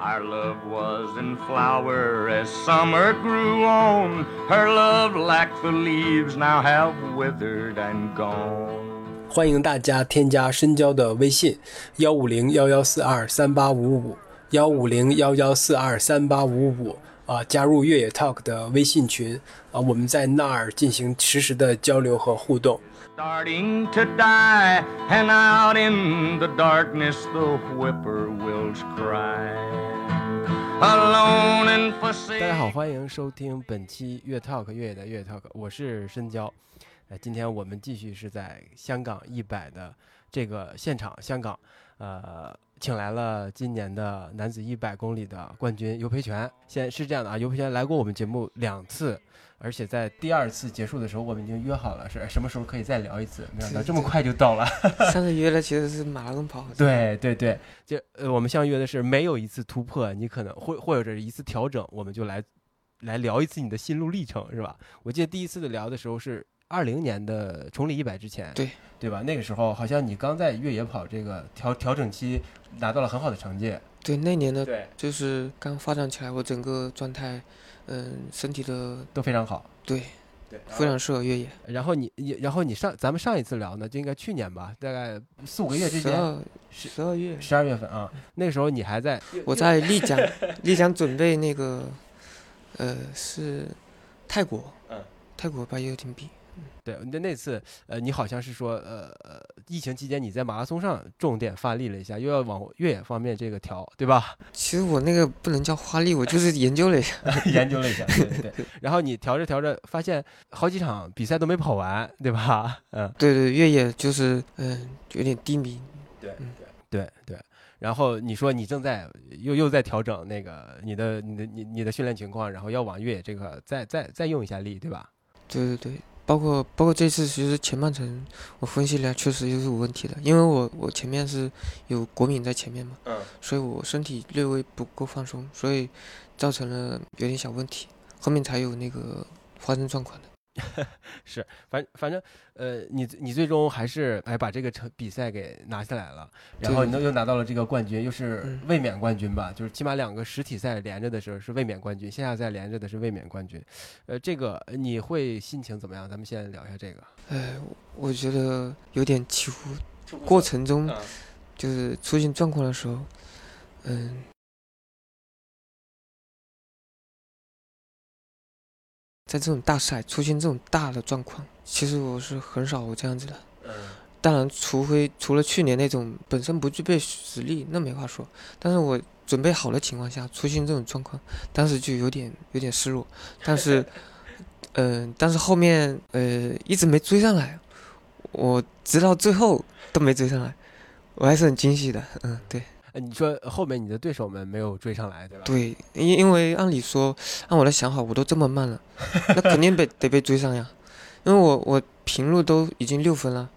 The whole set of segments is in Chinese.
Our love was in flower as summer grew on. Her love, like the leaves, now have withered and gone. 欢迎大家添加深交的微信：幺五零幺幺四二三八五五，幺五零幺幺四二三八五五啊，加入越野 Talk 的微信群啊，我们在那儿进行实时的交流和互动。 大家好欢迎收听本期越 Talk 越野的越 Talk，我是深交。呃，今天我们继续是在香港一百的这个现场，香港，呃，请来了今年的男子一百公里的冠军尤培全。先是这样的啊，尤培全来过我们节目两次，而且在第二次结束的时候，我们已经约好了是什么时候可以再聊一次，没想到这么快就到了。上次约的其实是马拉松跑，对对对，就呃，我们相约的是没有一次突破，你可能会或者是一次调整，我们就来来聊一次你的心路历程，是吧？我记得第一次的聊的时候是二零年的崇礼一百之前，对对吧？那个时候好像你刚在越野跑这个调调整期拿到了很好的成绩，对那年的对，就是刚发展起来，我整个状态，嗯，身体的都非常好，对对，非常适合越野。然后你你然后你上咱们上一次聊呢，就应该去年吧，大概四五个月之前，十二十二月，十二月份啊，那个时候你还在我在丽江，丽江准备那个，呃，是泰国，嗯，泰国八幺零 B，对，那那次，呃，你好像是说，呃呃，疫情期间你在马拉松上重点发力了一下，又要往越野方面这个调，对吧？其实我那个不能叫发力，我就是 研究了一下，研究了一下，对对对。然后你调着调着，发现好几场比赛都没跑完，对吧？嗯，对对，越野就是嗯有点低迷，对嗯对对。然后你说你正在又又在调整那个你的你的你你的训练情况，然后要往越野这个再再再用一下力，对吧？对对对，包括包括这次其实前半程我分析了确实就是有问题的，因为我我前面是有国敏在前面嘛，嗯，所以我身体略微不够放松，所以造成了有点小问题，后面才有那个发生状况的。是，反反正，呃，你你最终还是哎把这个成比赛给拿下来了，然后你又又拿到了这个冠军，又是嗯卫冕冠军吧？就是起码两个实体赛连着的时候是卫冕冠军，线下赛连着的是卫冕冠军。呃，这个你会心情怎么样？咱们先聊一下这个哎，我觉得有点起伏，过程中嗯就是出现状况的时候，嗯，在这种大赛出现这种大的状况，其实我是很少有这样子的。嗯当然，除非除了去年那种本身不具备实力，那没话说。但是我准备好的情况下出现这种状况，当时就有点有点失落。但是，嗯、但是后面呃一直没追上来，我直到最后都没追上来，我还是很惊喜的。嗯，对呃你说后面你的对手们没有追上来，对吧？对，因因为按理说，按我的想法，我都这么慢了，那肯定被得被追上呀。因为我我平路都已经六分了，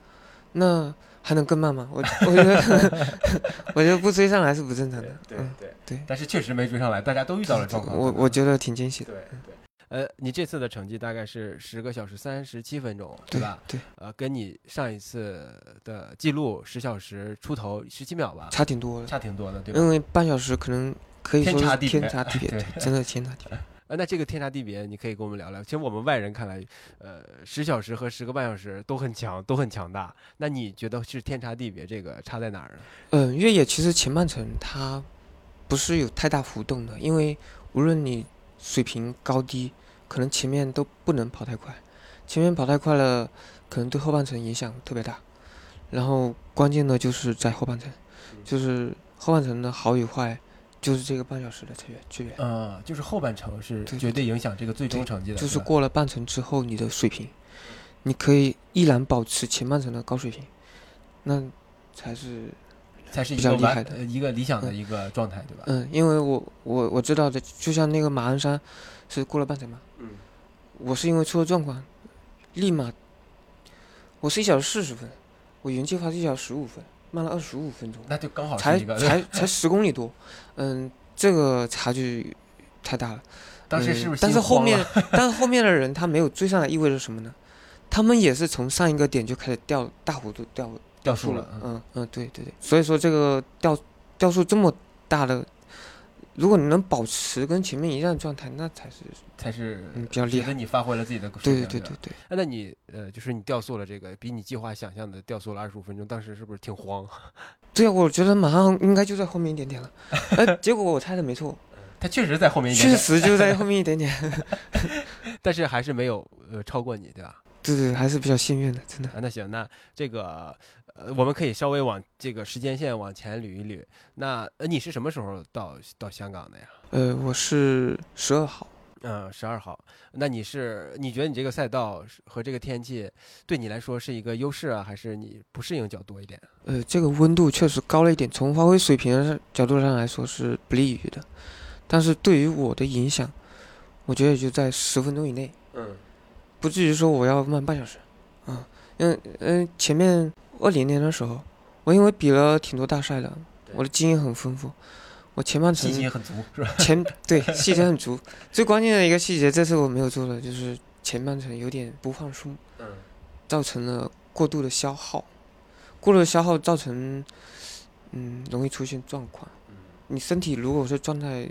那还能更慢吗？我我觉得 我觉得不追上来是不正常的。对嗯，对对但是确实没追上来，大家都遇到了状况。我我觉得挺惊喜的。对对。呃，你这次的成绩大概是十个小时三十七分钟，对吧？对，呃，跟你上一次的记录十小时出头十七秒吧，差挺多的，差挺多的，对吧？因为半小时可能可以说 是天差地别真的天差地别。呃，那这个天差地别，你可以跟我们聊聊。其实我们外人看来，呃，十小时和十个半小时都很强，都很强大。那你觉得是天差地别，这个差在哪儿呢？嗯，越野其实前半程它不是有太大浮动的，因为无论你水平高低，可能前面都不能跑太快，前面跑太快了，可能对后半程影响特别大。然后关键的就是在后半程，就是后半程的好与坏，就是这个半小时的区别区别，呃，就是后半程是对绝对影响这个最终成绩的，就是过了半程之后，你的水平，你可以依然保持前半程的高水平，那才是才是一比个完较厉害的呃一个理想的嗯一个状态，对吧？嗯，因为我我我知道的，就像那个马鞍山是过了半程嘛，嗯，我是因为出了状况，立马，我是一小时四十分，我原计划是一小时十五分，慢了二十五分钟，那就刚好才。才 才十公里多，嗯，这个差距太大了。当时是不是？嗯但是后面，但是后面的人他没有追上来，意味着什么呢？他们也是从上一个点就开始掉大幅度掉速掉速了，嗯嗯嗯，对对对，所以说这个掉掉速这么大的如果你能保持跟前面一样的状态，那才是才是嗯比较厉害觉得你发挥了自己的水对对对对对。啊那你呃，就是你掉速了这个，比你计划想象的掉速了二十五分钟，当时是不是挺慌？对啊，我觉得马上应该就在后面一点点了，哎，结果我猜的没错，他确实在后面一点确，实就在后面一点点。但是还是没有呃超过你，对吧？对对，还是比较幸运的，真的。啊，那行，那这个呃，我们可以稍微往这个时间线往前捋一捋。那呃，你是什么时候到到香港的呀？呃，我是十二号，嗯，十二号。那你是你觉得你这个赛道和这个天气对你来说是一个优势啊，还是你不适应较多一点？呃，这个温度确实高了一点，从发挥水平的角度上来说是不利于的，但是对于我的影响，我觉得也就在十分钟以内，嗯不至于说我要慢半小时，啊，因为嗯、前面二零年的时候，我因为比了挺多大赛的，我的经验很丰富，我前半程信心很足，是吧？前 对细节很足，最关键的一个细节，这次我没有做的就是前半程有点不放松，嗯造成了过度的消耗，过度的消耗造成，嗯，容易出现状况。嗯你身体如果说状态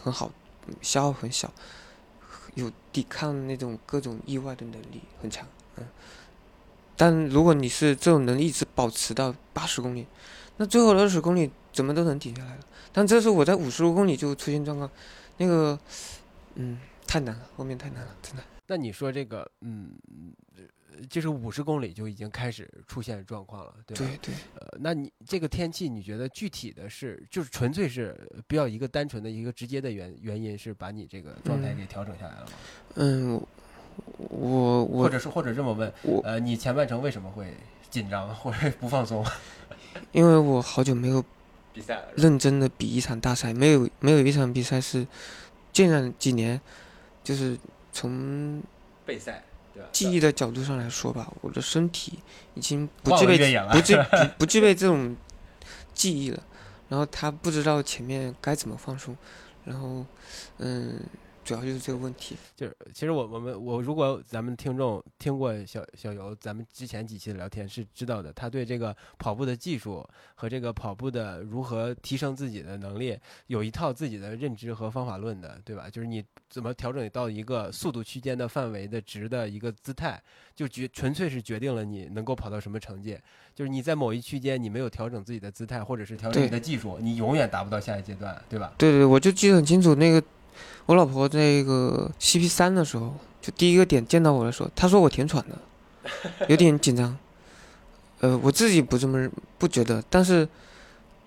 很好，嗯消耗很小，有抵抗那种各种意外的能力很强，嗯。但如果你是这种能力一直保持到八十公里，那最后二十公里怎么都能顶下来了。但这次我在五十多公里就出现状况，那个，嗯，太难了，后面太难了，真的。那你说这个，嗯，呃就是五十公里就已经开始出现状况了，对吧？对对。呃，那你这个天气，你觉得具体的是，就是纯粹是比较一个单纯的一个直接的原原因是把你这个状态嗯给调整下来了吗？嗯，我我或者是或者这么问，我呃，你前半程为什么会紧张或者不放松？因为我好久没有比赛了认真的比一场大赛，没有没有一场比赛是近两几年，就是从备赛，对吧？记忆的角度上来说吧，我的身体已经不具备不具不 不具备这种记忆了，然后他不知道前面该怎么放松，然后嗯，主要就是这个问题。就是其实我我们我如果咱们听众听过小小游咱们之前几期的聊天是知道的，他对这个跑步的技术和这个跑步的如何提升自己的能力有一套自己的认知和方法论的，对吧？就是你怎么调整到一个速度区间的范围的值的一个姿态，就决纯粹是决定了你能够跑到什么成绩。就是你在某一区间你没有调整自己的姿态，或者是调整你的技术，你永远达不到下一阶段，对吧？对对，我就记得很清楚，那个我老婆在那个 CP 三的时候，就第一个点见到我的时候，她说我挺喘的，有点紧张。呃，我自己不这么不觉得，但是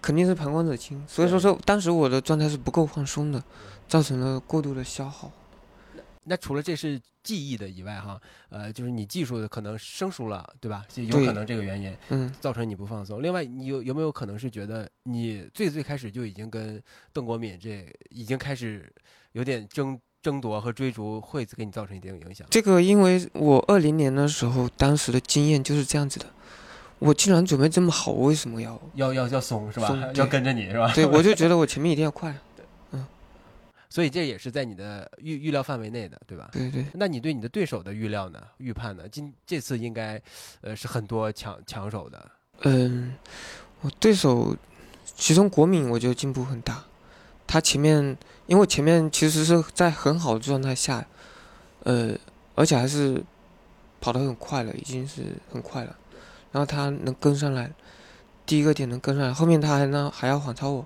肯定是旁观者清，所以说说当时我的状态是不够放松的，造成了过度的消耗。那除了这是记忆的以外，哈，呃，就是你技术的可能生疏了，对吧？就有可能这个原因嗯，造成你不放松。另外，你有有没有可能是觉得你最最开始就已经跟邓国敏这已经开始有点争争夺和追逐，会给你造成一定影响？这个因为我二零年的时候，当时的经验就是这样子的，我既然准备这么好，我为什么要？要要要松是吧？要跟着你是吧？对，我就觉得我前面一定要快。所以这也是在你的预预料范围内的，对吧？对对，那你对你的对手的预料呢？预判呢？今这次应该，呃，是很多抢抢手的。嗯，我对手其中国敏我觉得进步很大，他前面因为前面其实是在很好的状态下，呃，而且还是跑得很快了，已经是很快了，然后他能跟上来，第一个点能跟上来，后面他还能还要反超我，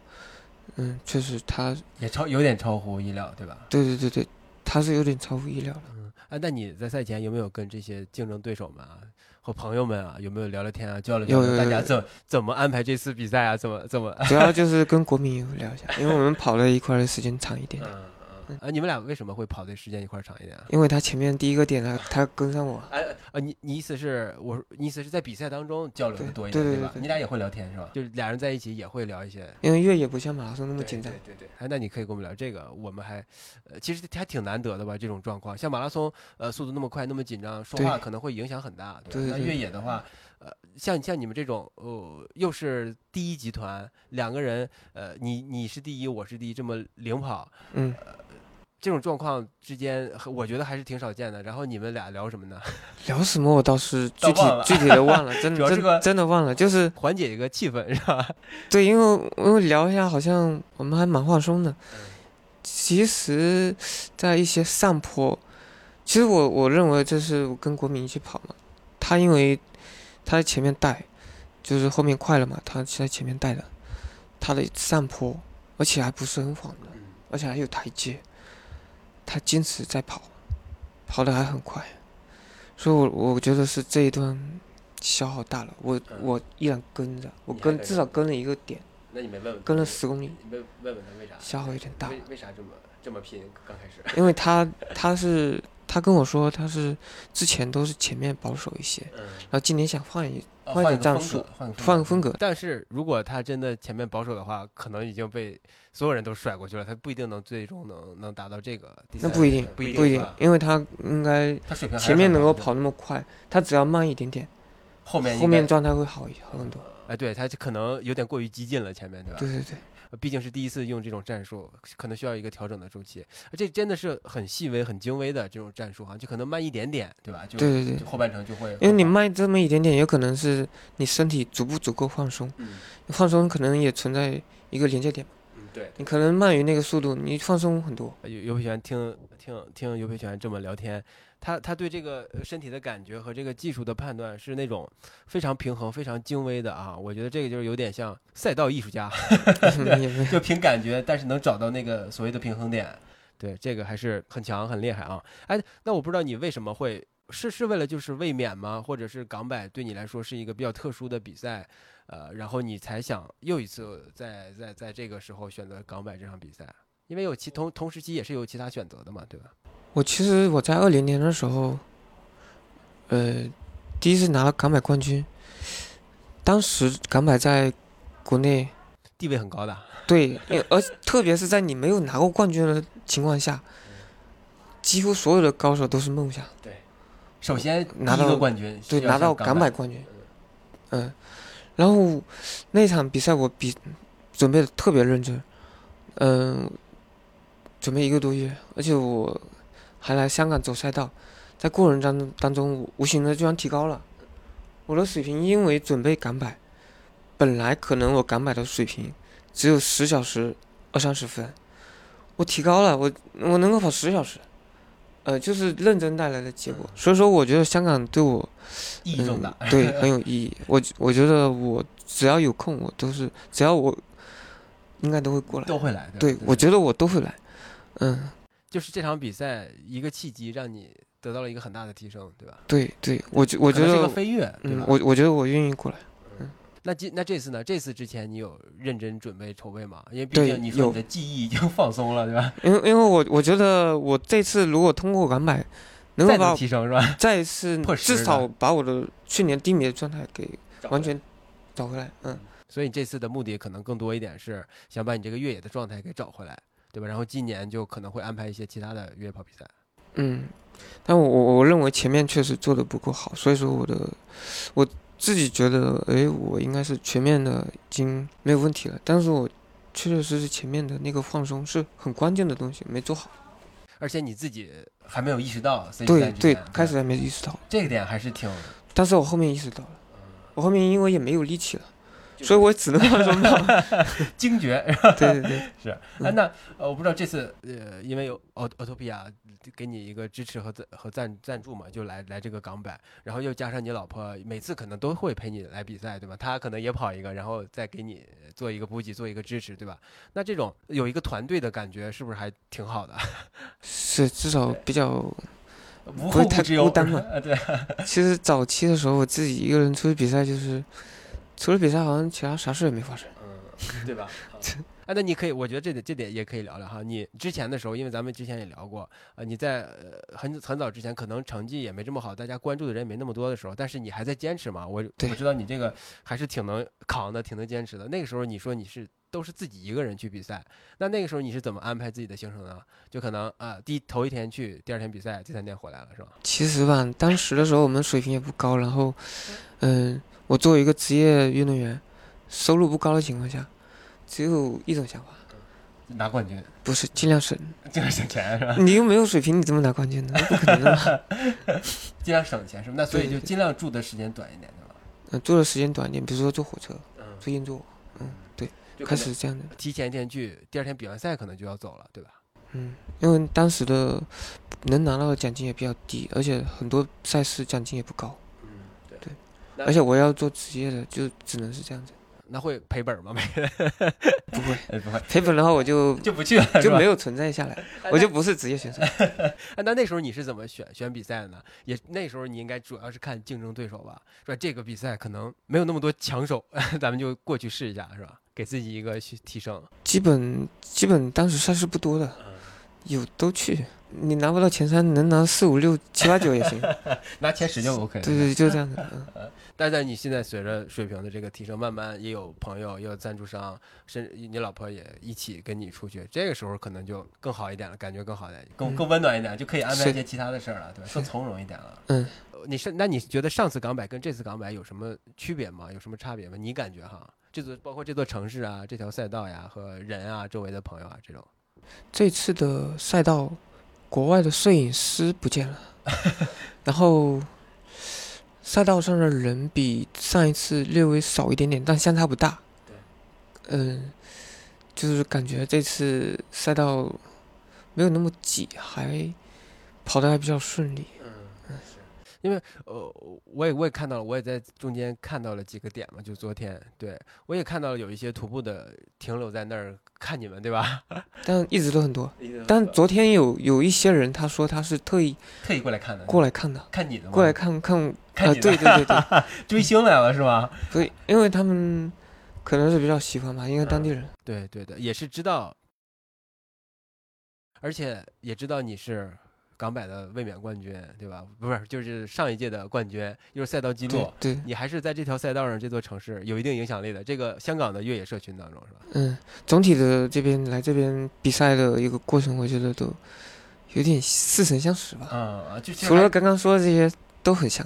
嗯，确实他，也超有点超乎意料，对吧？对对对对，他是有点超乎意料的。嗯，啊，那你在赛前有没有跟这些竞争对手们啊和朋友们啊，有没有聊聊天啊，交流交流，大家怎怎么安排这次比赛啊？怎么怎么？主要就是跟国民有聊一下，因为我们跑了一块儿的时间长一点 啊，你们俩为什么会跑的时间一块长一点啊？因为他前面第一个点他他跟上我。哎啊，你你意思是我，你意思是在比赛当中交流的多一点，吧？对对对对你俩也会聊天是吧？就是俩人在一起也会聊一些因为越野不像马拉松那么对紧张。对对对，哎，那你可以跟我们聊这个，我们还，呃，其实还挺难得的吧？这种状况，像马拉松，呃，速度那么快，那么紧张，说话可能会影响很大，对吧？那越野的话，呃，像像你们这种，呃，又是第一集团，两个人，呃，你你是第一，我是第一，这么领跑，嗯，这种状况之间，我觉得还是挺少见的。然后你们俩聊什么呢？聊什么我倒是具体 具体的忘了，真的主要这个真真的忘了，就是缓解一个气氛是吧？对，因为因为聊一下，好像我们还蛮放松的。嗯其实，在一些上坡，其实我我认为这是我跟国民一起跑嘛，他因为他在前面带，就是后面快了嘛，他是在前面带的，他的上坡，而且还不是很缓的，而且还有台阶，他坚持在跑，跑得还很快，所以我我觉得是这一段消耗大了，我嗯我依然跟着，我跟跟至少跟了一个点，那你没问问跟了十公里，你问问问他为啥？消耗有点大。为为啥这么这么拼？刚开始，因为他他是他跟我说他是之前都是前面保守一些，嗯，然后今年想换一哦换战术，换个风格。但是如果他真的前面保守的话，可能已经被所有人都甩过去了，他不一定能最终能能达到这个。那不一定，不一定不一定，因为他应该前面能够跑那么快，他只要慢一点点，后面后面状态会好一好很多。哎，对他就可能有点过于激进了，前面对吧？对对对，呃毕竟是第一次用这种战术，可能需要一个调整的周期。这真的是很细微、很精微的这种战术哈，就可能慢一点点，对吧？就对对对后半程就会。因为你，慢这么一点点，有可能是你身体足不足够放松，嗯放松可能也存在一个临界点，嗯，对。你可能慢于那个速度，你放松很多。尤尤培全听听听尤培全这么聊天，他他对这个呃身体的感觉和这个技术的判断是那种非常平衡、非常精微的啊。我觉得这个就是有点像赛道艺术家 就凭感觉，但是能找到那个所谓的平衡点。对，这个还是很强、很厉害啊。哎，那我不知道你为什么会是是为了就是卫冕吗？或者是港百对你来说是一个比较特殊的比赛，呃，然后你才想又一次在在在这个时候选择港百这场比赛？因为有其同同时期也是有其他选择的嘛，对吧？我其实我在二零年的时候，呃，第一次拿了港百冠军，当时港百在国内地位很高的，对，而特别是在你没有拿过冠军的情况下，几乎所有的高手都是梦想，对首先拿到冠军对，拿到上港百冠军，嗯，然后那场比赛我比准备的特别认真，嗯，准备一个多月，而且我还来香港走赛道，在过程当中当中，无形的居然提高了我的水平，因为准备港百，本来可能我港百的水平只有十小时二三十分，我提高了，我我能够跑十小时。呃，就是认真带来的结果，所以说我觉得香港对我意义重大。嗯，对，很有意义。我我觉得我只要有空，我都是只要我应该都会过来。都会来，对，我觉得我都会来。嗯，就是这场比赛一个契机，让你得到了一个很大的提升，对吧？对对，我觉我觉可能是个，飞跃，对吧？，嗯我我觉得我愿意过来。嗯那今那这次呢？这次之前你有认真准备筹备吗？因为毕竟你说你的记忆已经放松了，对吧？因为因为我我觉得我这次如果通过港百，能够再提升是吧？再次 破十至少把我的去年低迷的状态给完全找回来。嗯，所以你这次的目的可能更多一点是想把你这个越野的状态给找回来，对吧？然后今年就可能会安排一些其他的越野跑比赛。嗯，但我我我认为前面确实做的不够好，所以说我的我自己觉得，哎，我应该是全面的已经没有问题了，但是我确确实实前面的那个放松是很关键的东西没做好。而且你自己还没有意识到对对开始还没意识到，这一点还是挺，但是我后面意识到了，我后面因为也没有力气了，所以我只能放松跑。惊觉。对对对，是，哎，那呃，我不知道这次呃，因为有奥奥托比亚给你一个支持和赞和赞赞助嘛，就来来这个港版，然后又加上你老婆每次可能都会陪你来比赛，对吧？她可能也跑一个，然后再给你做一个补给，做一个支持，对吧？那这种有一个团队的感觉，是不是还挺好的？是至少比较。不会太孤单嘛呃，对，其实早期的时候，我自己一个人出去比赛，就是除了比赛，好像其他啥事也没发生。嗯，对吧？啊，那你可以，我觉得这点这点也可以聊聊哈。你之前的时候，因为咱们之前也聊过，呃，你在呃很很早之前，可能成绩也没这么好，大家关注的人也没那么多的时候，但是你还在坚持嘛。我我知道你这个还是挺能扛的，挺能坚持的。那个时候你说你是都是自己一个人去比赛，那那个时候你是怎么安排自己的行程呢？就可能啊、第一头一天去，第二天比赛，第三天回来了，是吧？其实吧，当时的时候我们水平也不高，然后，嗯，我作为一个职业运动员，收入不高的情况下，只有一种想法，拿冠军，不是尽量省，尽量省钱是吧？你又没有水平，你怎么拿冠军呢？不可能。尽量省钱是吧？那所以就尽量住的时间短一点，对吧？嗯，住的时间短一点，比如说坐火车，嗯，坐硬座，嗯，对，开始这样的。提前一天去，第二天比完赛可能就要走了，对吧？嗯，因为当时的能拿到的奖金也比较低，而且很多赛事奖金也不高，而且我要做职业的，就只能是这样子。那会赔本吗？没，不会 哎不会，赔本的话，我就 就不去了，就没有存在下来，我就不是职业选手。哎那那时候你是怎么选选比赛的呢？也那时候你应该主要是看竞争对手吧？说这个比赛可能没有那么多强手，咱们就过去试一下，是吧？给自己一个提提升。基本基本当时赛事不多的，有都去。你拿不到前三，能拿四五六七八九也行。拿前十就 OK。对对，就这样子。嗯，但在你现在随着水平的这个提升，慢慢也有朋友，也有赞助商，甚至你老婆也一起跟你出去，这个时候可能就更好一点了，感觉更好一点，更嗯更温暖一点，就可以安排一些其他的事儿了，对吧？更从容一点了。嗯呃，你是那你觉得上次港百跟这次港百有什么区别吗？有什么差别吗？你感觉哈，这座包括这座城市啊，这条赛道呀，和人啊，周围的朋友啊，这种，这次的赛道，国外的摄影师不见了，然后赛道上的人比上一次略微少一点点，但相差不大。对，嗯，就是感觉这次赛道没有那么挤，还跑得还比较顺利。因为呃，我也我也看到了，我也在中间看到了几个点嘛，就昨天，对我也看到了有一些徒步的停留在那儿看你们，对吧？但一直都很多。但昨天有有一些人，他说他是特意特意过来看的，过来看的，看你的吗？过来看看，啊，看你的对对对对，追星来了是吧？所以因为他们可能是比较喜欢吧，因为当地人。对对的，也是知道，而且也知道你是港百的卫冕冠军，对吧？不是，就是上一届的冠军，又是赛道记录。对，你还是在这条赛道上，这座城市有一定影响力的。这个香港的越野社群当中，是吧？嗯，总体的这边来这边比赛的一个过程，我觉得都有点似曾相识吧。嗯、除了刚刚说的这些，都很像。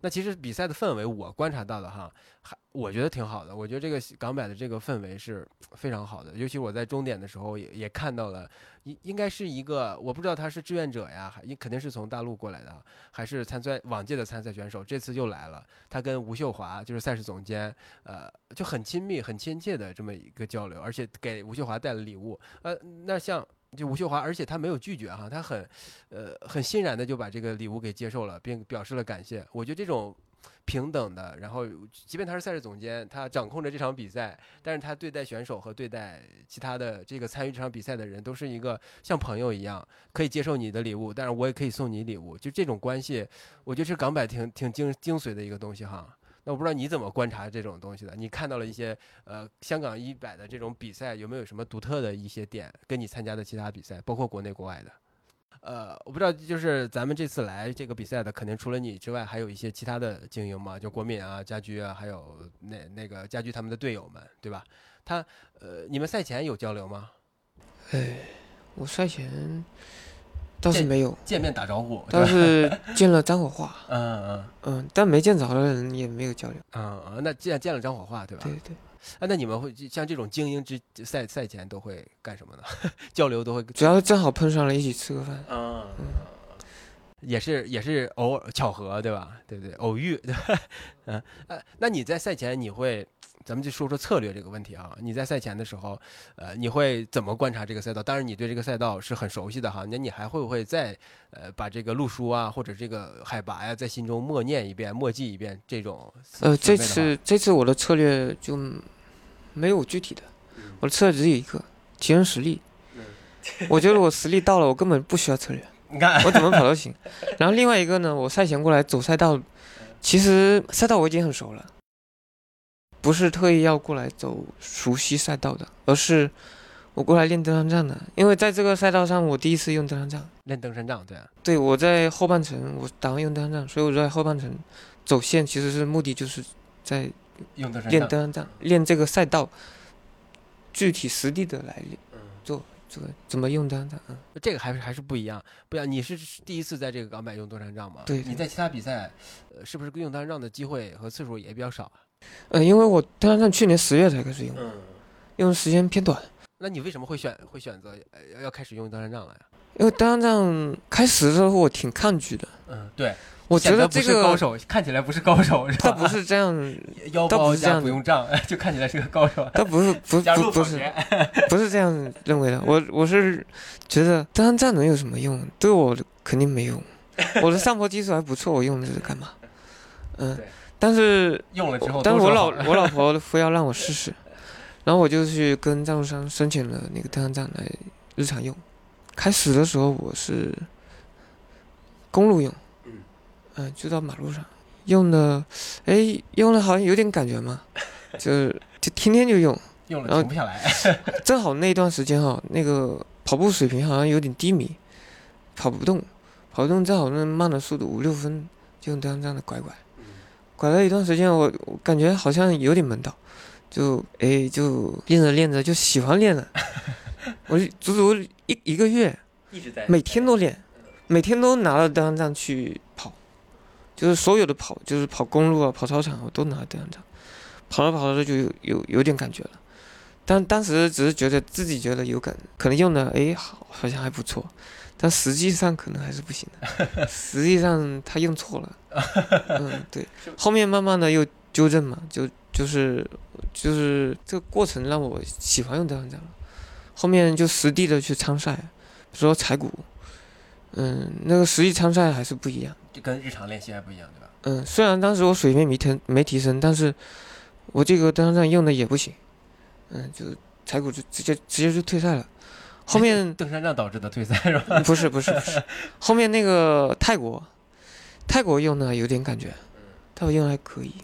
那其实比赛的氛围，我观察到的哈，还我觉得挺好的。我觉得这个港百的这个氛围是非常好的，尤其我在终点的时候也也看到了，应应该是一个我不知道他是志愿者呀，还肯定是从大陆过来的，还是参赛往届的参赛选手，这次又来了。他跟吴秀华就是赛事总监，呃，就很亲密、很亲切的这么一个交流，而且给吴秀华带了礼物。呃，那像就吴秀华，而且他没有拒绝哈，他很，呃，很欣然的就把这个礼物给接受了，并表示了感谢。我觉得这种平等的，然后即便他是赛事总监，他掌控着这场比赛，但是他对待选手和对待其他的这个参与这场比赛的人，都是一个像朋友一样，可以接受你的礼物，但是我也可以送你礼物，就这种关系，我觉得是港百挺挺精精髓的一个东西哈。那我不知道你怎么观察这种东西的？你看到了一些呃香港一百的这种比赛，有没有什么独特的一些点，跟你参加的其他比赛，包括国内国外的？呃，我不知道，就是咱们这次来这个比赛的，肯定除了你之外，还有一些其他的精英嘛，就国敏啊、家居啊，还有那那个家居他们的队友们，对吧？他呃，你们赛前有交流吗？哎，我赛前倒是没有，见面打招呼，倒是 见了张火化，嗯嗯嗯，但没见着的人也没有交流。嗯嗯，那见见了张火化，对吧？对对，啊，那你们会像这种精英之赛赛前都会干什么呢？交流都会主要是正好碰上了一起吃个饭。嗯，也是也是偶尔巧合，对吧？对对，偶遇，对吧？嗯呃，那你在赛前你会，咱们就说说策略这个问题啊。你在赛前的时候，呃，你会怎么观察这个赛道？当然，你对这个赛道是很熟悉的哈。那你还会不会再呃把这个路书啊，或者这个海拔呀，在心中默念一遍、默记一遍这种？呃，这次这次我的策略就没有具体的，我的策略只有一个，提升实力。我觉得我实力到了，我根本不需要策略，你看，我怎么跑都行。然后另外一个呢，我赛前过来走赛道，其实赛道我已经很熟了，不是特意要过来走熟悉赛道的，而是我过来练登山杖的。因为在这个赛道上，我第一次用登山杖。练登山杖，对啊，对，我在后半程我打算用登山杖，所以我在后半程走线，其实是目的就是在用登山杖，练登山杖，练这个赛道具体实地的来练做。做这个怎么用登山杖。嗯，这个还是还是不一样，不一样。你是第一次在这个港百用登山杖吗？对对你在其他比赛，呃，是不是用登山杖的机会和次数也比较少啊？呃，因为我登山杖去年十月才开始用，嗯，用的时间偏短。那你为什么会选会选择呃要开始用登山杖了呀？因为登山杖开始的时候我挺抗拒的，嗯，对，我觉得这个是高手，看起来不是高手？他不是这样，腰包加不是这样不用杖，就看起来是个高手。他不是 不不不是，不是这样认为的。我我是觉得登山杖能有什么用？对我肯定没用。我的上坡技术还不错，我用这是干嘛？嗯对，但是用了之后但是我老 我老婆非要让我试试，然后我就去跟赞助商申请了那个登山杖来日常用。开始的时候我是公路用，嗯嗯，就到马路上用的，哎，用了好像有点感觉嘛，就就天天就用。用了然后停不下来。正好那段时间哈，那个跑步水平好像有点低迷，跑不动，跑不动，正好那慢的速度五六分，就用登山杖的拐拐，拐了一段时间，我我感觉好像有点门道，就哎就 练着练着就喜欢练了，我足足一一个月，一直在每天都练，每天都拿着登山杖去跑，就是所有的跑，就是跑公路啊、跑操场，我都拿着登山杖，跑着跑着就有有有点感觉了。但当时只是觉得自己觉得有感，可能用的哎好好像还不错，但实际上可能还是不行的。实际上他用错了，嗯对，后面慢慢的又纠正嘛，就就是就是这个过程让我喜欢用登山杖了。后面就实地的去参赛，比如说踩谷，嗯，那个实际参赛还是不一样。就跟日常练习还不一样，对吧？嗯，虽然当时我水平没提没提升，但是我这个登山杖用的也不行，嗯，就踩谷就直接直接就退赛了。后面 登山杖导致的退赛是吧？不是不是不是，后面那个泰国，泰国用的有点感觉，泰国用的还可以，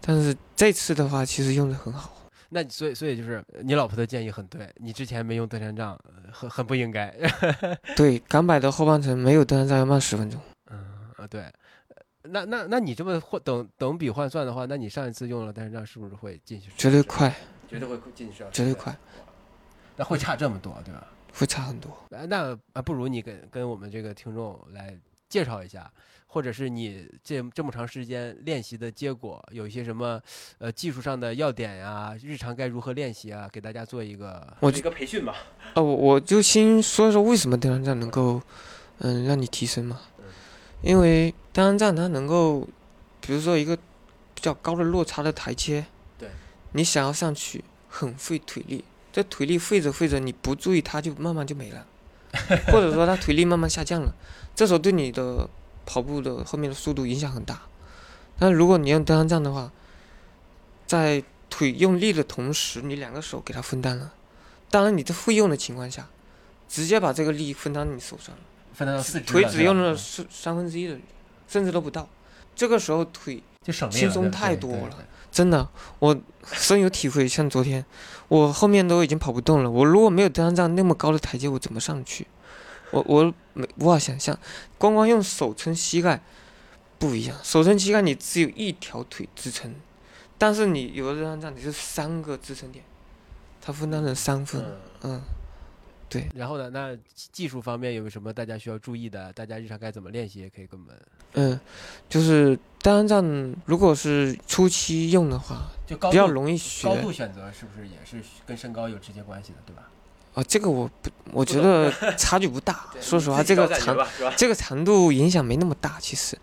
但是这次的话其实用的很好。那你所以所以就是你老婆的建议很对，你之前没用登山杖，呃很很不应该。对，港百的后半程没有登山杖要慢十分钟。嗯啊对，呃那那那你这么换等等比换算的话，那你上一次用了登山杖是不是会进去？绝对，快，绝对会进去，绝对快，那会差这么多，对吧？会差很多。呃那啊，不如你跟跟我们这个听众来介绍一下，或者是你这这么长时间练习的结果，有一些什么呃技术上的要点呀，日常该如何练习啊，给大家做一个我一个培训吧。呃，我我就先说说为什么登山杖能够，嗯，让你提升嘛。因为登山杖它能够，比如说一个比较高的落差的台阶，对，你想要上去很费腿力，这腿力费着费着，你不注意它就慢慢就没了，或者说它腿力慢慢下降了，这时候对你的跑步的后面的速度影响很大。但如果你用登山杖的话，在腿用力的同时，你两个手给它分担了。当然，你在会用的情况下，直接把这个力分担你手上了，分担到四肢腿只用了三分之一的力，甚至都不到。这个时候腿就省轻松太多了真的，我深有体会。像昨天，我后面都已经跑不动了。我如果没有登山杖那么高的台阶，我怎么上去？我我没无法想象，光光用手撑膝盖不一样。手撑膝盖你只有一条腿支撑，但是你有了登山杖，你是三个支撑点，它分担了三份。嗯。嗯，然后呢？那技技术方面有没有什么大家需要注意的？大家日常该怎么练习？也可以跟我们嗯，就是登山杖，如果是初期用的话，就高比较容易学。高度选择是不是也是跟身高有直接关系的，对吧？啊，这个我不，我觉得 差距不大。说实话，这个长这个长度影响没那么大，其实。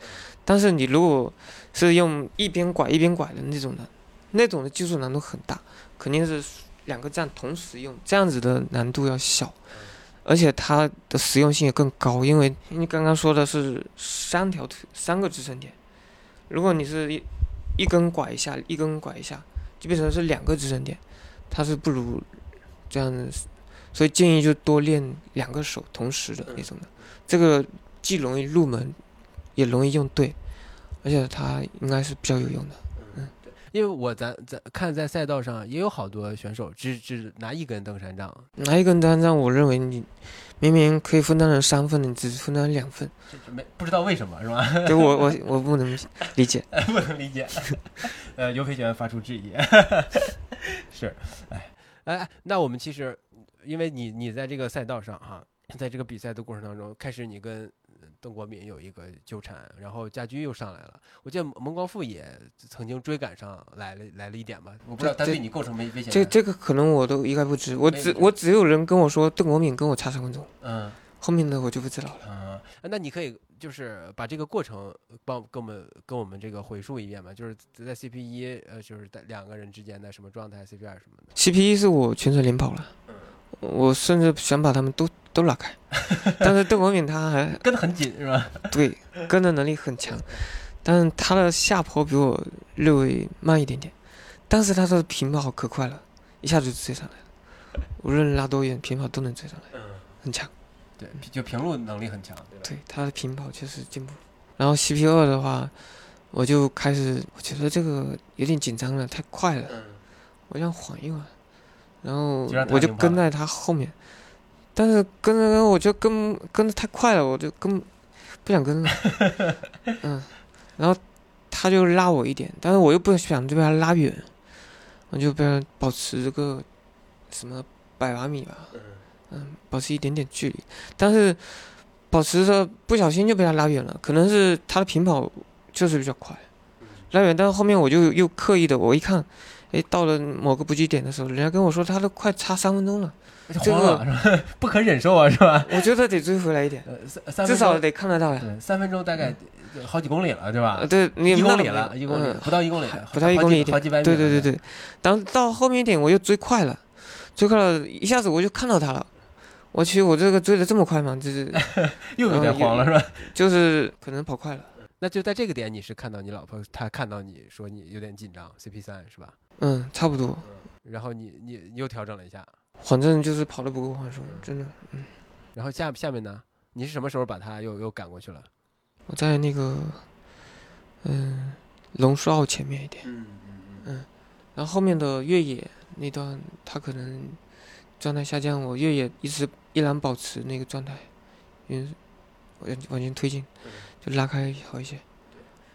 但是你如果是用一边拐一边拐的那种的，那种的技术难度很大，肯定是两个站同时用，这样子的难度要小，而且它的实用性也更高，因为你刚刚说的是三条腿三个支撑点，如果你是一一根拐一下，一根拐一下，就变成是两个支撑点，它是不如这样子。所以建议就多练两个手同时的那种的，这个既容易入门，也容易用对，而且它应该是比较有用的。因为我咱咱看在赛道上也有好多选手只只拿一根登山杖，拿一根登山杖，我认为你明明可以分担了三份的，你只分担两份，没不知道为什么是吧？对我我我不能理解。不能理解。呃，尤培权发出质疑。是，哎哎，那我们其实，因为你你在这个赛道上哈，在这个比赛的过程当中，开始你跟邓国敏有一个纠缠，然后家驹又上来了。我记得蒙光富也曾经追赶上来了来了一点吧，我不知道他这对你构成没危险。这这个可能我都一概不知，我只我只有人跟我说邓国敏跟我差三分钟，嗯后面的我就不知道了。嗯，那你可以就是把这个过程帮跟我们跟我们这个回述一遍嘛，就是在 CP 一呃就是在两个人之间的什么状态，CP 二什么的。CP 一是我全程连跑了，我甚至想把他们都都拉开，但是邓国敏他还跟得很紧是吧？对跟的能力很强，但是他的下坡比我略微慢一点点，但是他的平跑可快了，一下子就追上来了，无论拉多远，平跑都能追上来，嗯，很强。对，就平路能力很强，对？对他的平跑确实进步。然后 CP 二的话，我就开始我觉得这个有点紧张了，太快了，嗯，我想缓一缓，然后我就跟在他后面，但是跟着跟我就跟跟的太快了，我就跟不想跟了，嗯，然后他就拉我一点，但是我又不想就被他拉远，我就被他保持这个什么百把米吧，嗯，保持一点点距离，但是保持着不小心就被他拉远了，可能是他的平跑就是比较快，拉远，但是后面我就又刻意的，我一看，哎，到了某个补给点的时候，人家跟我说他都快差三分钟了，这慌了是吧？不可忍受啊是吧？我觉得得追回来一点，至少得看得到呀。三分钟大概好几公里了对吧呃，？对，你一公里了，一公里嗯不到一公里，不到一公里一点好几百米。对对对，对，然后到后面一点我又追快了，追快了，一下子我就看到他了。我去，我这个追的这么快吗？就是 又有点慌了是吧？就是可能跑快了。那就在这个点，你是看到你老婆，她看到你说你有点紧张，CP 三是吧？嗯，差不多，然后你你你又调整了一下，反正就是跑的不够缓冲，真的。嗯。然后下下面呢，你是什么时候把他又又赶过去了？我在那个嗯龙树澳前面一点，嗯嗯然后后面的越野那段，他可能状态下降，我越野一直依然保持那个状态，因为往往前推进，就拉开好一些。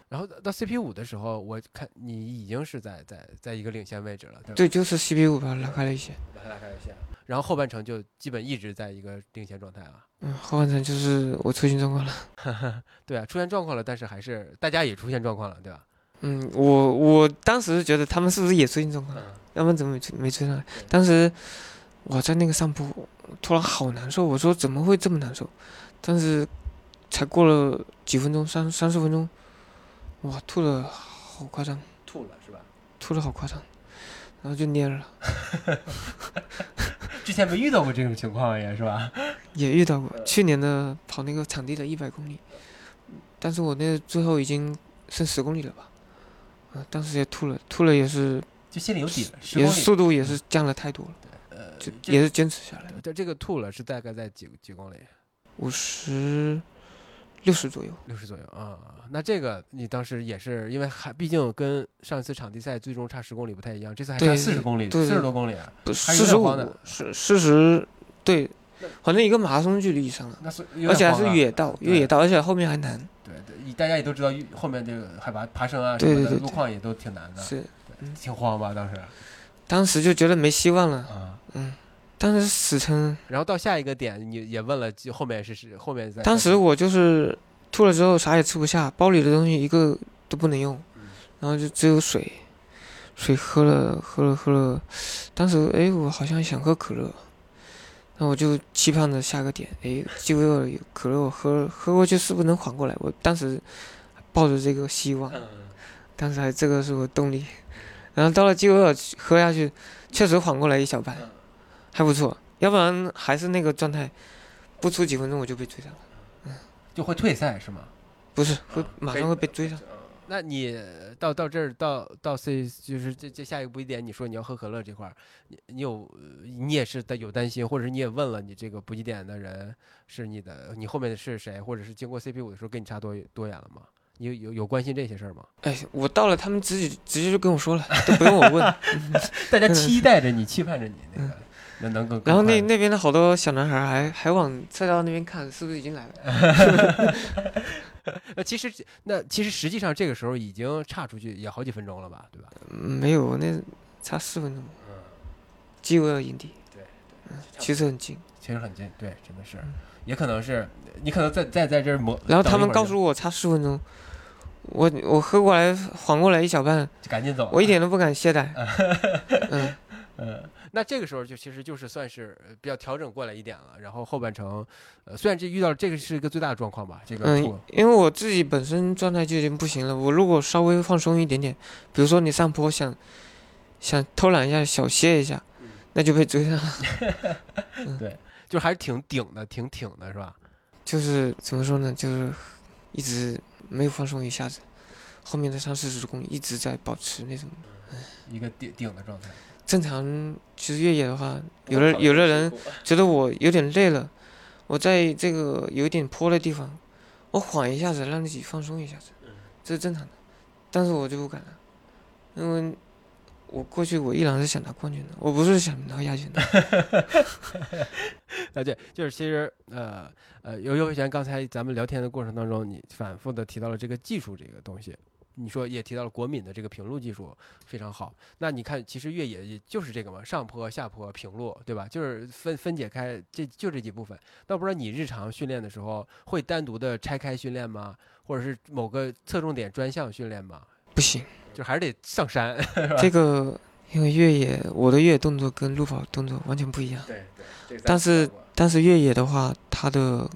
然后到 CP 五的时候，我看你已经是在在在一个领先位置了，对？对，就是 CP 五把它拉开了一些。把它拉开一些。然后后半程就基本一直在一个领先状态啊。嗯，后半程就是我出现状况了。对啊，出现状况了，但是还是大家也出现状况了，对吧？嗯，我我当时觉得他们是不是也出现状况了？要不然怎么没追没追上来？当时我在那个上坡，突然好难受，我说怎么会这么难受？但是才过了几分钟，三三十分钟，哇，吐的好夸张，吐了是吧？吐的好夸张，然后就蔫了，之前没遇到过这种情况也是吧？也遇到过去年的跑那个场地的一百公里，但是我那最后已经剩十公里了吧？啊，当时也吐了，吐了也是就心里有底了，也是。速度也是降了太多了，呃，就也是坚持下来了，但这个吐了是大概在几几公里？五十六十左右。六十左右啊。那这个你当时也是因为还毕竟跟上一次场地赛最终差十公里不太一样，这次还差四十公里，四十多公里啊。不四十五点慌的是四十，对，反正一个马拉松距离以上了，那是而且还是越越野道，越野道，而且后面还难，对对，大家也都知道后面这个海拔爬升啊什么的路况也都挺难的，是，挺慌吧当时当时就觉得没希望了，啊。但是死撑，然后到下一个点，你也问了，就后面是是后面在。当时我就是吐了之后啥也吃不下，包里的东西一个都不能用，然后就只有水，水喝了喝了喝了，当时哎我好像想喝可乐，那我就期盼着下个点，哎饥饿有可乐我喝喝过去是不是能缓过来？我当时抱着这个希望。嗯当时还这个是我动力，然后到了饥饿喝下去，确实缓过来一小半，还不错。要不然还是那个状态，不出几分钟我就被追上了。就会退赛是吗？不是，会马上会被追上。那你到到这儿到到 C 就是这这下一个补给点，你说你要喝可乐这块儿，你你有呃你也是担有担心，或者是你也问了你这个补给点的人是你的，你后面的是谁，或者是经过 CP 五的时候跟你差多多远了吗？你有有有关心这些事儿吗？哎，我到了，他们直接直接就跟我说了，都不用我问。大家期待着你，期盼着你那个能能更。然后那那边的好多小男孩还还往赛道那边看，是不是已经来了？那其实那其实实际上这个时候已经差出去也好几分钟了吧，对吧？嗯没有，那差四分钟。饥饿营地，对嗯，其实很近。其实很近，对，真的是，也可能是你可能在在在这儿磨，然后他们告诉我差十分钟，我我喝过来缓过来一小半，就赶紧走，我一点都不敢懈怠。嗯，嗯，那这个时候就其实就是算是呃比较调整过来一点了，然后后半程，呃，虽然这遇到这个是一个最大的状况吧，这个嗯，因为我自己本身状态就已经不行了，我如果稍微放松一点点，比如说你上坡想想偷懒一下、小歇一下，那就被追上了。对就还是挺顶的，挺挺的是吧？就是怎么说呢，就是一直没有放松一下子，后面的三四十公里一直在保持那种一个顶顶的状态。正常。其实越野的话，有的有的人觉得我有点累了，我在这个有一点坡的地方，我缓一下子，让自己放松一下子，这是正常的。但是我就不敢了，因为我过去我依然是想拿冠军的，我不是想拿亚军的。啊，对，就是其实呃呃，尤尤贤刚才咱们聊天的过程当中，你反复的提到了这个技术这个东西，你说也提到了国敏的这个平路技术非常好。那你看，其实越野也就是这个嘛，上坡、下坡、平路，对吧？就是分分解开，这就这几部分。那不知道你日常训练的时候会单独的拆开训练吗？或者是某个侧重点专项训练吗？不行，就还是得上山。这个因为越野，我的越野动作跟路跑动作完全不一样。对对，但是但是越野的话，它的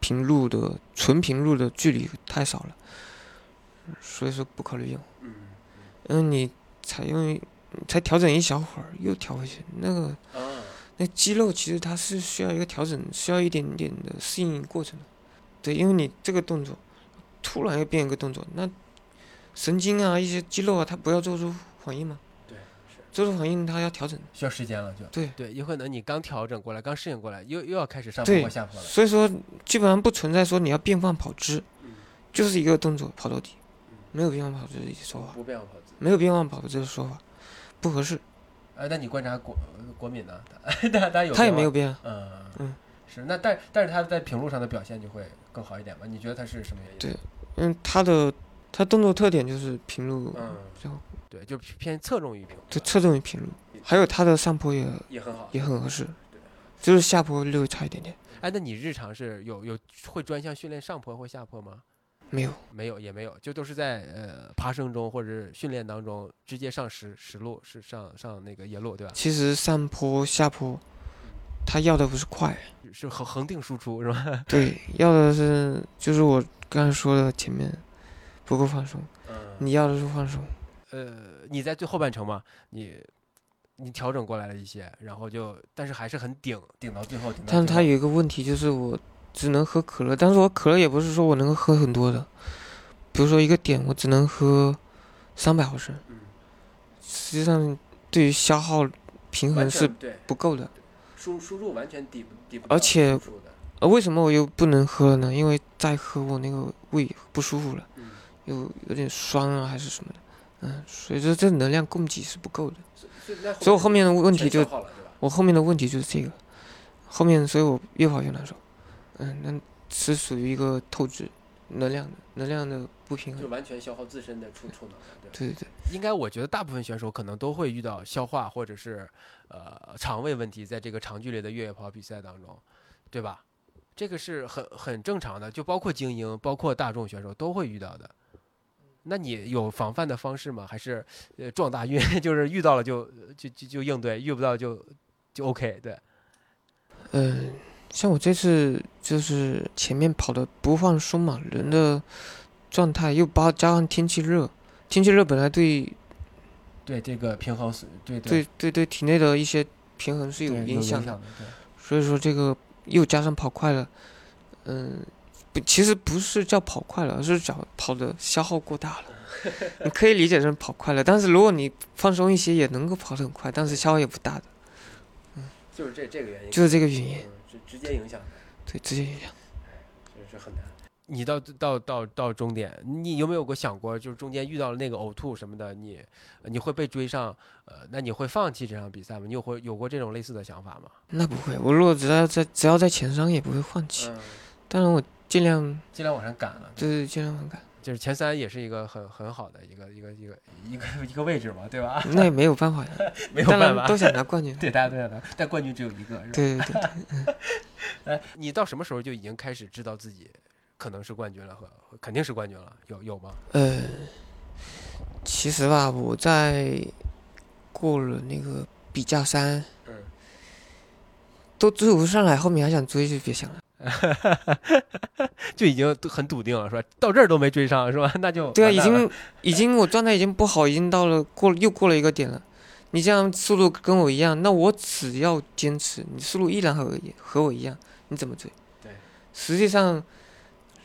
平路的纯平路的距离太少了，所以说不考虑用。嗯你才用才调整一小会儿又调回去，那个啊，那肌肉其实它是需要一个调整，需要一点点的适应过程的。对，因为你这个动作突然又变一个动作，那神经啊一些肌肉啊，它不要做出反应吗？对，做出反应它要调整。需要时间了就。对对，有可能你刚调整过来，刚适应过来，又又要开始上坡或下坡了。所以说基本上不存在说你要变换跑姿，就是一个动作跑到底，没有变化跑姿的说法，不变跑姿。没有变化跑姿的说法，不合适。哎，那你观察国国敏呢？他他他有他也没有变。嗯嗯，是那但但是他在平路上的表现就会更好一点吧？你觉得他是什么原因？对嗯，他的他动作特点就是平路，嗯，就对，就偏侧重于平路，就侧重于平路，还有他的上坡也也很好。也很合适，就是下坡略微差一点点。哎，那你日常是有有会专项训练上坡或下坡吗？没有，没有，也没有，就都是在呃爬升中或者是训练当中直接上石石路，是上上那个野路，对吧？其实上坡下坡，他要的不是快，是恒恒定输出是吧？对，要的是就是我刚才说的前面不够放松，嗯你要的是放松。呃，你在最后半程嘛，你你调整过来了一些，然后就但是还是很顶，顶到最后。但是它有一个问题，就是我只能喝可乐，但是我可乐也不是说我能够喝很多的，比如说一个点我只能喝三百毫升，嗯实际上对于消耗平衡是不够的。输输入完全抵不抵不而且。呃，为什么我又不能喝了呢？因为再喝我那个胃不舒服了，嗯，又有点酸啊还是什么的，嗯，所以说这能量供给是不够的。所以我后面的问题就？我后面的问题就是这个，后面所以我越跑越难受，嗯，那是属于一个透支能量的能量的不平衡。就完全消耗自身的储储能？对对对，应该我觉得大部分选手可能都会遇到消化或者是呃肠胃问题，在这个长距离的越野跑比赛当中，对吧？这个是很很正常的，就包括精英，包括大众选手都会遇到的。那你有防范的方式吗？还是呃撞大运，就是遇到了就就就就应对，遇不到就就 OK？对，嗯，像我这次就是前面跑的不放松嘛，人的状态又包加上天气热，天气热本来对对这个平衡是，对对对对体内的一些平衡是有影响的。所以说这个又加上跑快了，嗯，不，其实不是叫跑快了，而是叫跑的消耗过大了。你可以理解成跑快了，但是如果你放松一些，也能够跑得很快，但是消耗也不大的，就是这这个原因，就是这个原因，嗯直直接影响的，对，直接影响。这是很难。你到到到到终点，你有没有过想过，就是中间遇到了那个呕吐什么的，你你会被追上，呃，那你会放弃这场比赛吗？你有会有过这种类似的想法吗？那不会，我如果只要在只要在前三，也不会放弃。嗯，当然，我尽量尽量往上赶了，对对尽量往上赶。就是前三也是一个很很好的一个一个一个一个一个位置嘛，对吧？那也没有办法呀，没有办法，都想拿冠军。对，大家都想拿，但冠军只有一个，是吧？对对对，哎，你到什么时候就已经开始知道自己可能是冠军了和和肯定是冠军了？有有吗？呃，其实吧，我在过了那个比价山，嗯，都追不上来，后面还想追就别想了。就已经都很笃定了，是吧？到这儿都没追上，是吧？那就对啊，已经已经我状态已经不好，已经到了过又过了一个点了。你这样速度跟我一样，那我只要坚持，你速度依然和和我一样，你怎么追？对，实际上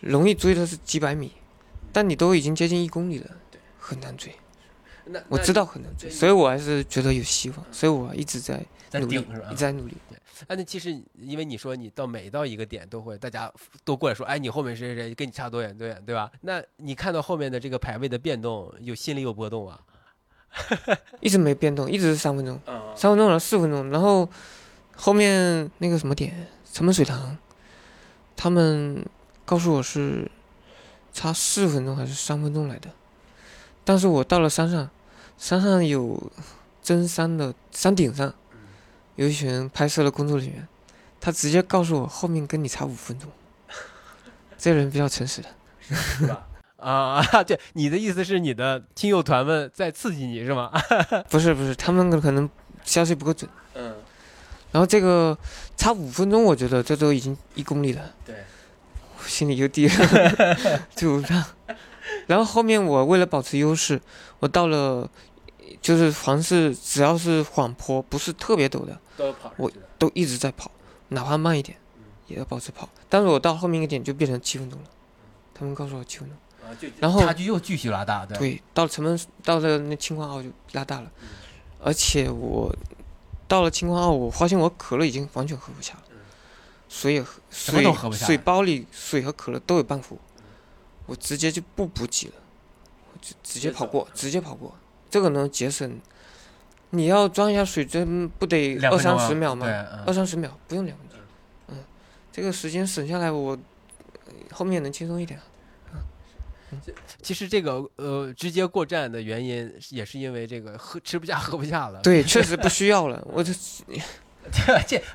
容易追的是几百米，但你都已经接近一公里了，很难追。那我知道很难追，所以我还是觉得有希望，所以我一直在在努力一直？在努力。啊，那其实因为你说你到每到一个点都会，大家都过来说，哎，你后面谁谁谁跟你差多远多远，对吧？那你看到后面的这个排位的变动，有心里有波动啊？一直没变动，一直是三分钟，嗯三分钟了四分钟，然后后面那个什么点，城门水塘，他们告诉我是差四分钟还是三分钟来的，但是我到了山上，山上有真山的山顶上，有一群拍摄的工作人员，他直接告诉我后面跟你差五分钟，这人比较诚实的。是吧？啊，对，你的意思是你的亲友团们在刺激你是吗？不是不是，他们可能消息不够准。嗯，然后这个差五分钟，我觉得这都已经一公里了，对，我心里就低了，就这样。然后后面我为了保持优势，我到了就是凡是只要是缓坡，不是特别陡的，都跑我都一直在跑，哪怕慢一点，也要保持跑。但是我到后面一个点就变成七分钟了，他们告诉我七分钟。啊，然后差距又继续拉大，对，对，到城门到了那青矿坳就拉大了，嗯。而且我到了青矿坳，我发现我可乐已经完全喝不下了，水也喝嗯什么水都喝不下水包里水和可乐都有半壶，我直接就不补给了，我就直接跑过，直接跑过，这个能节省。你要装一下水针，不得二三十秒吗对？，二嗯，三十秒，不用两分钟。嗯，这个时间省下来，我呃后面能轻松一点。其实这个呃直接过站的原因也是因为这个喝吃不下喝不下了，对，确实不需要了。我这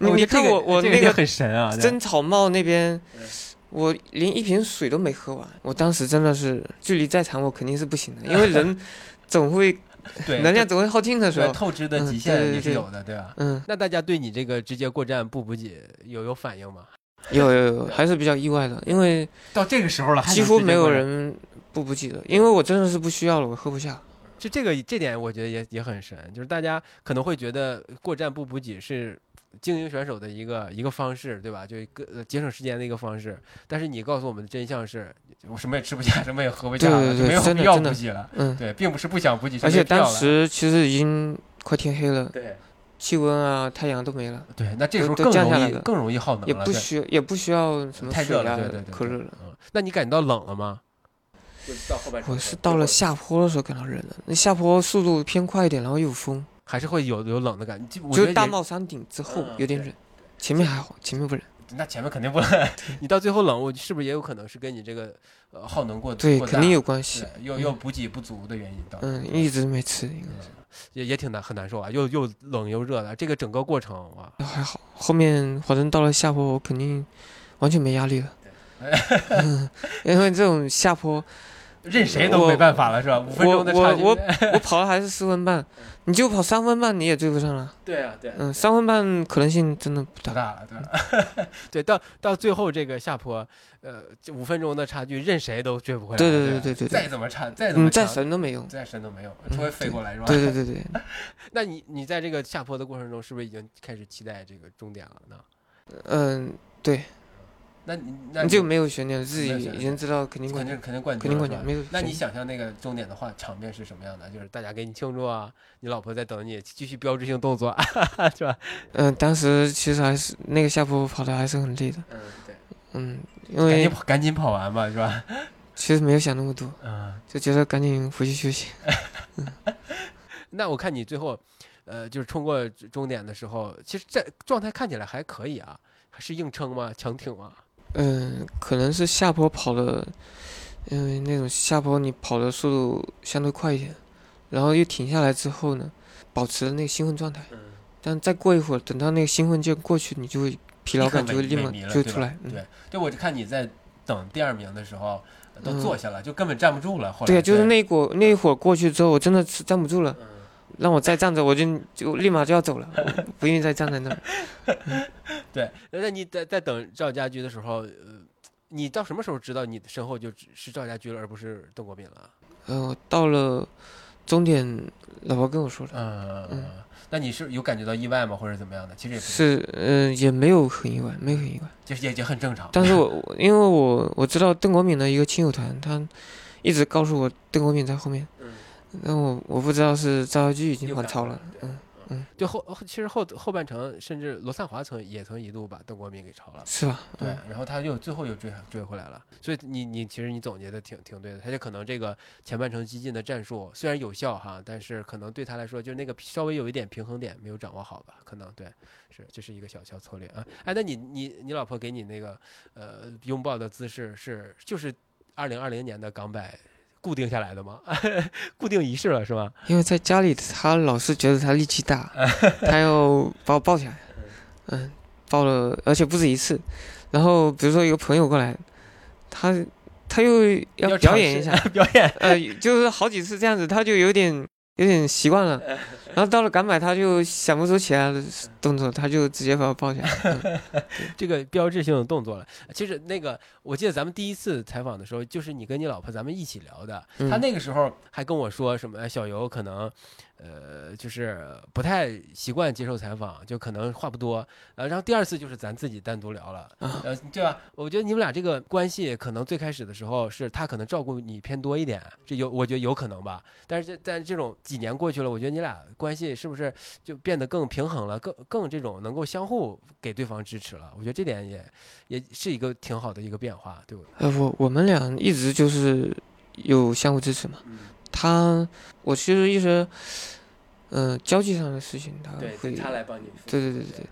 你你看我我我那个很神啊，对真草帽那边嗯，我连一瓶水都没喝完。我当时真的是距离再长，我肯定是不行的，因为人 总会对能量总会耗尽的时对候。透支的极限也是有的，对吧？嗯，那大家对你这个直接过站不补给有有反应吗？有有有，还是比较意外的，因为到这个时候了，还几乎没有。人不补给的，因为我真的是不需要了，我喝不下。就这个这点，我觉得也也很神，就是大家可能会觉得过站不补给是精英选手的一个一个方式，对吧？就一个呃节省时间的一个方式。但是你告诉我们的真相是，我什么也吃不下，什么也喝不下了，对对对就没有必要补给了。嗯，对，并不是不想补给，而且当时其实已经快天黑了，对气温啊、太阳都没了，对，那这时候都更容易降下来了更容易耗能了，也不需也不需要什么太热了，对对对，可热了。嗯。那你感觉到冷了吗？到后半我是到了下坡的时候感到冷了，那下坡速度偏快一点，然后又有风，还是会有有冷的感觉，我觉得就是大帽山顶之后有点冷，前面还好，前面不冷。那前面肯定不冷，你到最后冷，我是不是也有可能是跟你这个呃耗能过对，过肯定有关系对。又又补给不足的原因导致，嗯，一直没吃，应该是也也挺难很难受啊，又又冷又热的，这个整个过程哇，还好。后面反正到了下坡，我肯定完全没压力了。嗯，因为这种下坡，任谁都没办法了是吧？五分钟的差距，我我 跑的还是四分半，你就跑三分半你也追不上了。对啊对啊，嗯，三分半可能性真的不大。了对吧？对，到到最后这个下坡，呃，五分钟的差距，任谁都追不回来，对对吧对对对对再怎么差，再怎么嗯，再神都没用。再神都没有，嗯除非飞过来是吧？对对对对，那你你在这个下坡的过程中，是不是已经开始期待这个终点了呢？嗯，那你那你就没有悬念了，自己已经知道肯定肯定冠军，肯定冠军肯定冠军，没有。那你，想象那个终点的话，场面是什么样的？就是大家给你庆祝啊，你老婆在等你，继续标志性动作，是吧？嗯，当时其实还是那个下坡跑的还是很累的，嗯，对，嗯，因赶紧为跑赶紧跑完吧，是吧？其实没有想那么多，嗯，就觉得赶紧回去休息。那我看你最后，呃，就是冲过终点的时候，其实这状态看起来还可以啊，还是硬撑吗？强挺吗？嗯，可能是下坡跑的，因为那种下坡你跑的速度相对快一点，然后又停下来之后呢，保持那个兴奋状态。嗯，但再过一会儿，等到那个兴奋劲过去，你就会疲劳感就会立马就会出来。嗯，对，对，我就看你在等第二名的时候都嗯坐下了，就根本站不住了。后来对啊，就是那一会那一会儿过去之后，我真的是站不住了，嗯让我再站着，我就就立马就要走了，不愿意再站在那儿。对，那你在在等赵家驹的时候，呃，你到什么时候知道你的身后就只是赵家驹了，而不是邓国斌了？呃，到了终点，老婆跟我说的，嗯嗯那你是有感觉到意外吗，或者怎么样的？其实也是，嗯、也没有很意外，没有很意外。就是也也很正常。但是我我 因为我我知道邓国敏的一个亲友团，他一直告诉我邓国敏在后面，嗯，但我我不知道是赵家驹已经反超了嗯对，嗯，就后后其实后后半程，甚至罗灿华曾也曾一度把邓国民给超了。是吧？对嗯，然后他又最后又追追回来了，所以你你其实你总结的挺挺对的，他就可能这个前半程激进的战术虽然有效哈，但是可能对他来说就是那个稍微有一点平衡点没有掌握好吧，可能对，是这是一个小小策略啊。哎，那你你你老婆给你那个呃拥抱的姿势是就是二零二零年的港百固定下来的吗？固定仪式了是吗？因为在家里他老是觉得他力气大，他要把我抱起来，嗯，抱了，而且不止一次。然后比如说一个朋友过来，他他又要表演一下，表演，呃，就是好几次这样子，他就有点有点习惯了。然后到了敢买，他就想不出其他的动作，他就直接把我抱起来。嗯 这个标志性的动作了。其实那个，我记得咱们第一次采访的时候，就是你跟你老婆咱们一起聊的。嗯她那个时候还跟我说什么，哎小游可能，呃，就是不太习惯接受采访，就可能话不多。呃，然后第二次就是咱自己单独聊了，啊呃，对吧？我觉得你们俩这个关系，可能最开始的时候是他可能照顾你偏多一点，这有我觉得有可能吧。但是这但这种几年过去了，我觉得你俩关系是不是就变得更平衡了，更更这种能够相互给对方支持了？我觉得这点也也是一个挺好的一个变化，对不对？呃，我我们俩一直就是有相互支持嘛。嗯，他，我其实一直，呃，交际上的事情他对，会，他来帮你。对对对对对，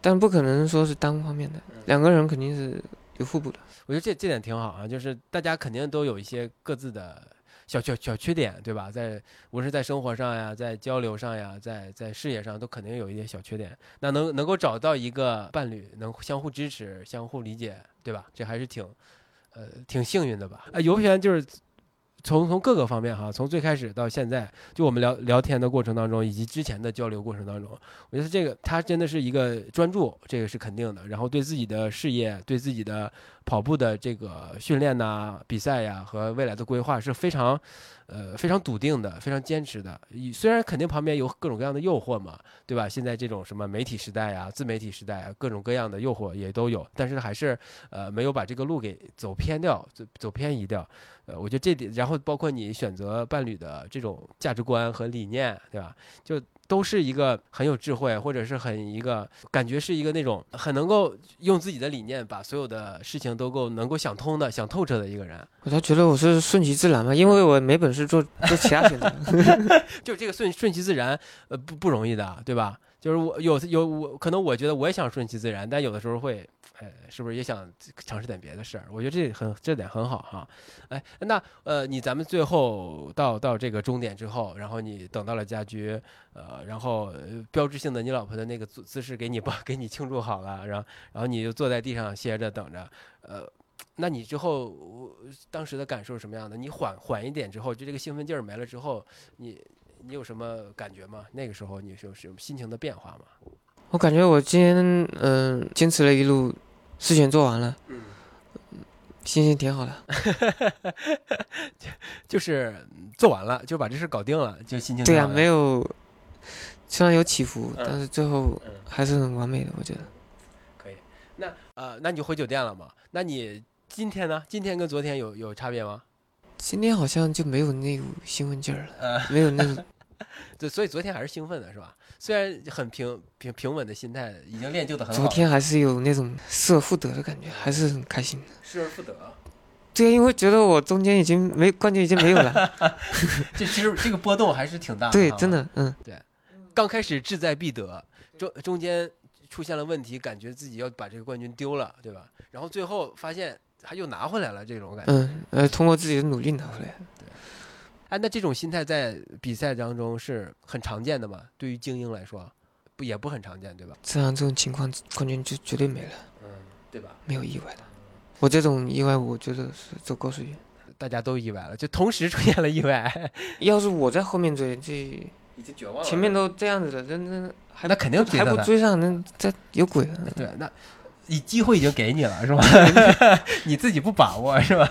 但不可能说是单方面的，嗯两个人肯定是有互补的。我觉得这这点挺好啊，就是大家肯定都有一些各自的小小小缺点，对吧？在无论是在生活上呀，在交流上呀，在在事业上，都肯定有一些小缺点。那能能够找到一个伴侣，能相互支持、相互理解，对吧？这还是挺呃挺幸运的吧？啊，游璇就是。从从各个方面哈，从最开始到现在，就我们聊聊天的过程当中，以及之前的交流过程当中，我觉得这个他真的是一个专注，这个是肯定的。然后对自己的事业、对自己的跑步的这个训练呐、比赛呀和未来的规划是非常，呃，非常笃定的，非常坚持的。虽然肯定旁边有各种各样的诱惑嘛，对吧？现在这种什么媒体时代呀、自媒体时代啊，各种各样的诱惑也都有，但是还是呃没有把这个路给走偏掉，走走偏移掉。呃，我觉得这点，然后包括你选择伴侣的这种价值观和理念，对吧？就都是一个很有智慧，或者是很一个感觉是一个那种很能够用自己的理念把所有的事情都够能够想通的、想透彻的一个人。我倒觉得我是顺其自然吧，因为我没本事做做其他选择。就这个顺顺其自然，呃，不不容易的，对吧？就是我有有我可能我觉得我也想顺其自然，但有的时候会，哎，是不是也想尝试点别的事儿？我觉得这很这点很好哈。哎，那呃，你咱们最后到到这个终点之后，然后你等到了家居，呃，然后标志性的你老婆的那个姿姿势给你帮 给你庆祝好了，然后然后你就坐在地上歇着等着，呃。那你之后当时的感受是什么样的？你缓缓一点之后，就这个兴奋劲儿没了之后，你你有什么感觉吗？那个时候你是有什么心情的变化吗？我感觉我今天嗯、坚持了一路，事情做完了，嗯，心情挺好的。就是嗯做完了，就把这事搞定了，就心情对呀、没有，虽然有起伏，嗯但是最后嗯还是很完美的，我觉得。可以。那呃，那你就回酒店了吗？那你今天呢？今天跟昨天有有差别吗？今天好像就没有那股兴奋劲儿了，呃，没有那种 对，所以昨天还是兴奋的，是吧？虽然很平平平稳的心态，已经练就的很好。昨天还是有那种失而复得的感觉，还是很开心的。失而复得，对，因为觉得我中间已经没冠军已经没有了。这其实这个波动还是挺大的。对，啊真。的，嗯，对刚开始志在必得，中中间出现了问题，感觉自己要把这个冠军丢了，对吧？然后最后发现他又拿回来了，这种感觉。嗯，呃，通过自己的努力拿回来。对哎，那这种心态在比赛当中是很常见的嘛？对于精英来说，不也不很常见，对吧？这样这种情况，冠军就绝对没了，嗯，对吧？没有意外的。我这种意外，我觉得是走高水远。大家都意外了，就同时出现了意外。要是我在后面追，这已经绝望了。前面都这样子了，那那还那肯定还不追上，那这有鬼啊！对，那 你机会已经给你了，是吧？你自己不把握，是吧？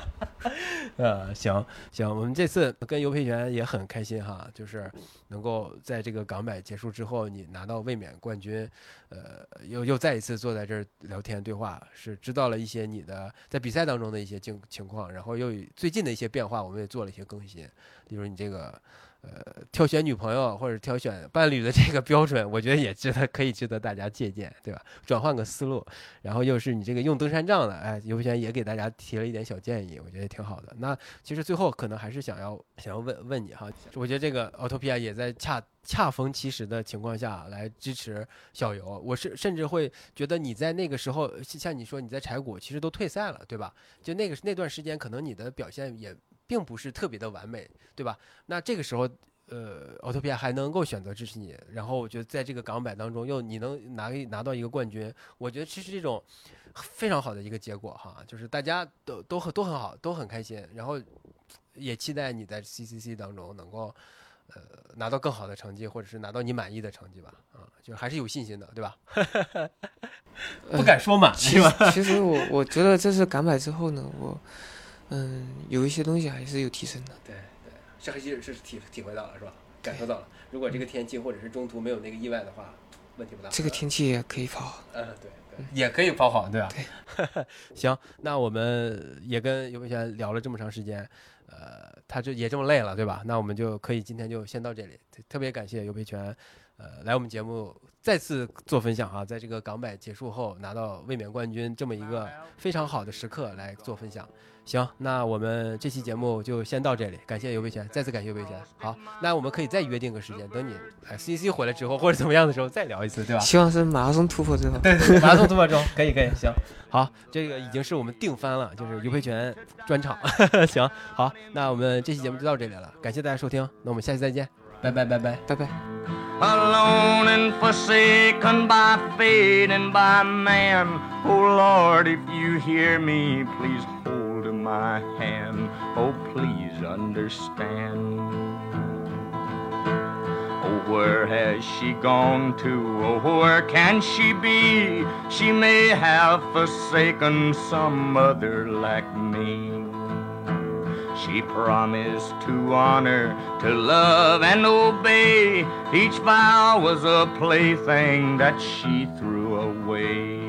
呃，行行，我们这次跟尤培权也很开心哈，就是能够在这个港百结束之后，你拿到卫冕冠军，呃，又又再一次坐在这儿聊天对话，是知道了一些你的在比赛当中的一些情情况，然后又最近的一些变化，我们也做了一些更新，例如你这个。呃，挑选女朋友或者挑选伴侣的这个标准，我觉得也值得可以值得大家借鉴，对吧？转换个思路，然后又是你这个用登山杖的，哎，尤轩也给大家提了一点小建议，我觉得挺好的。那其实最后可能还是想要想要问问你哈，我觉得这个奥托皮亚也在恰恰逢其时的情况下来支持小游，我是甚至会觉得你在那个时候，像你说你在柴谷其实都退赛了，对吧？就那个那段时间，可能你的表现也。并不是特别的完美，对吧？那这个时候，呃，奥特皮亚还能够选择支持你，然后我觉得在这个港版当中又你能拿拿到一个冠军，我觉得其实这种非常好的一个结果哈，就是大家都都很都很好，都很开心，然后也期待你在 CCC 当中能够呃拿到更好的成绩，或者是拿到你满意的成绩吧，啊，就还是有信心的，对吧？不敢说满，其实其实我我觉得这次港版之后呢，我。嗯，有一些东西还是有提升的。对对，这还是是体体会到了是吧？感受到了。如果这个天气或者是中途没有那个意外的话，问题不大。这个天气也可以跑。嗯，对对，也可以跑好，对吧？对。行，那我们也跟尤文轩聊了这么长时间，呃，他这也这么累了，对吧？那我们就可以今天就先到这里。特别感谢尤培全，呃，来我们节目再次做分享啊，在这个港百结束后拿到卫冕冠军这么一个非常好的时刻来做分享。行，那我们这期节目就先到这里，感谢尤维权，再次感谢尤维权。好，那我们可以再约定个时间，等你哎 C C 回来之后或者怎么样的时候再聊一次，对吧？希望是马拉松突破之后。对对，马拉松突破中，可以可以，行，好，这个已经是我们定番了，就是尤维权专场。行，好，那我们这期节目就到这里了，感谢大家收听，那我们下期再见，拜拜拜拜拜拜。alone and forsaken by fate and by man. Oh Lord, if you hear me, please hold my hand. Oh, please understand. Oh, where has she gone to? Oh, where can she be? She may have forsaken some other like me. She promised to honor, to love, and obey. Each vow was a plaything that she threw away.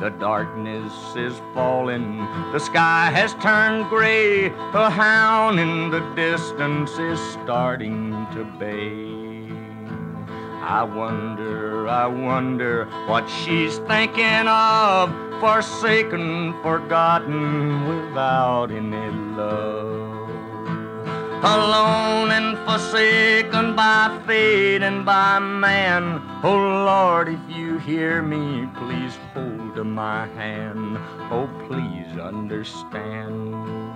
The darkness is falling, the sky has turned gray. A hound in the distance is starting to bay. I wonder, I wonder what she's thinking of, forsaken, forgotten, without any love. Alone and forsaken by fate and by man. Oh Lord, if you hear me, please hold my hand. Oh, please understand.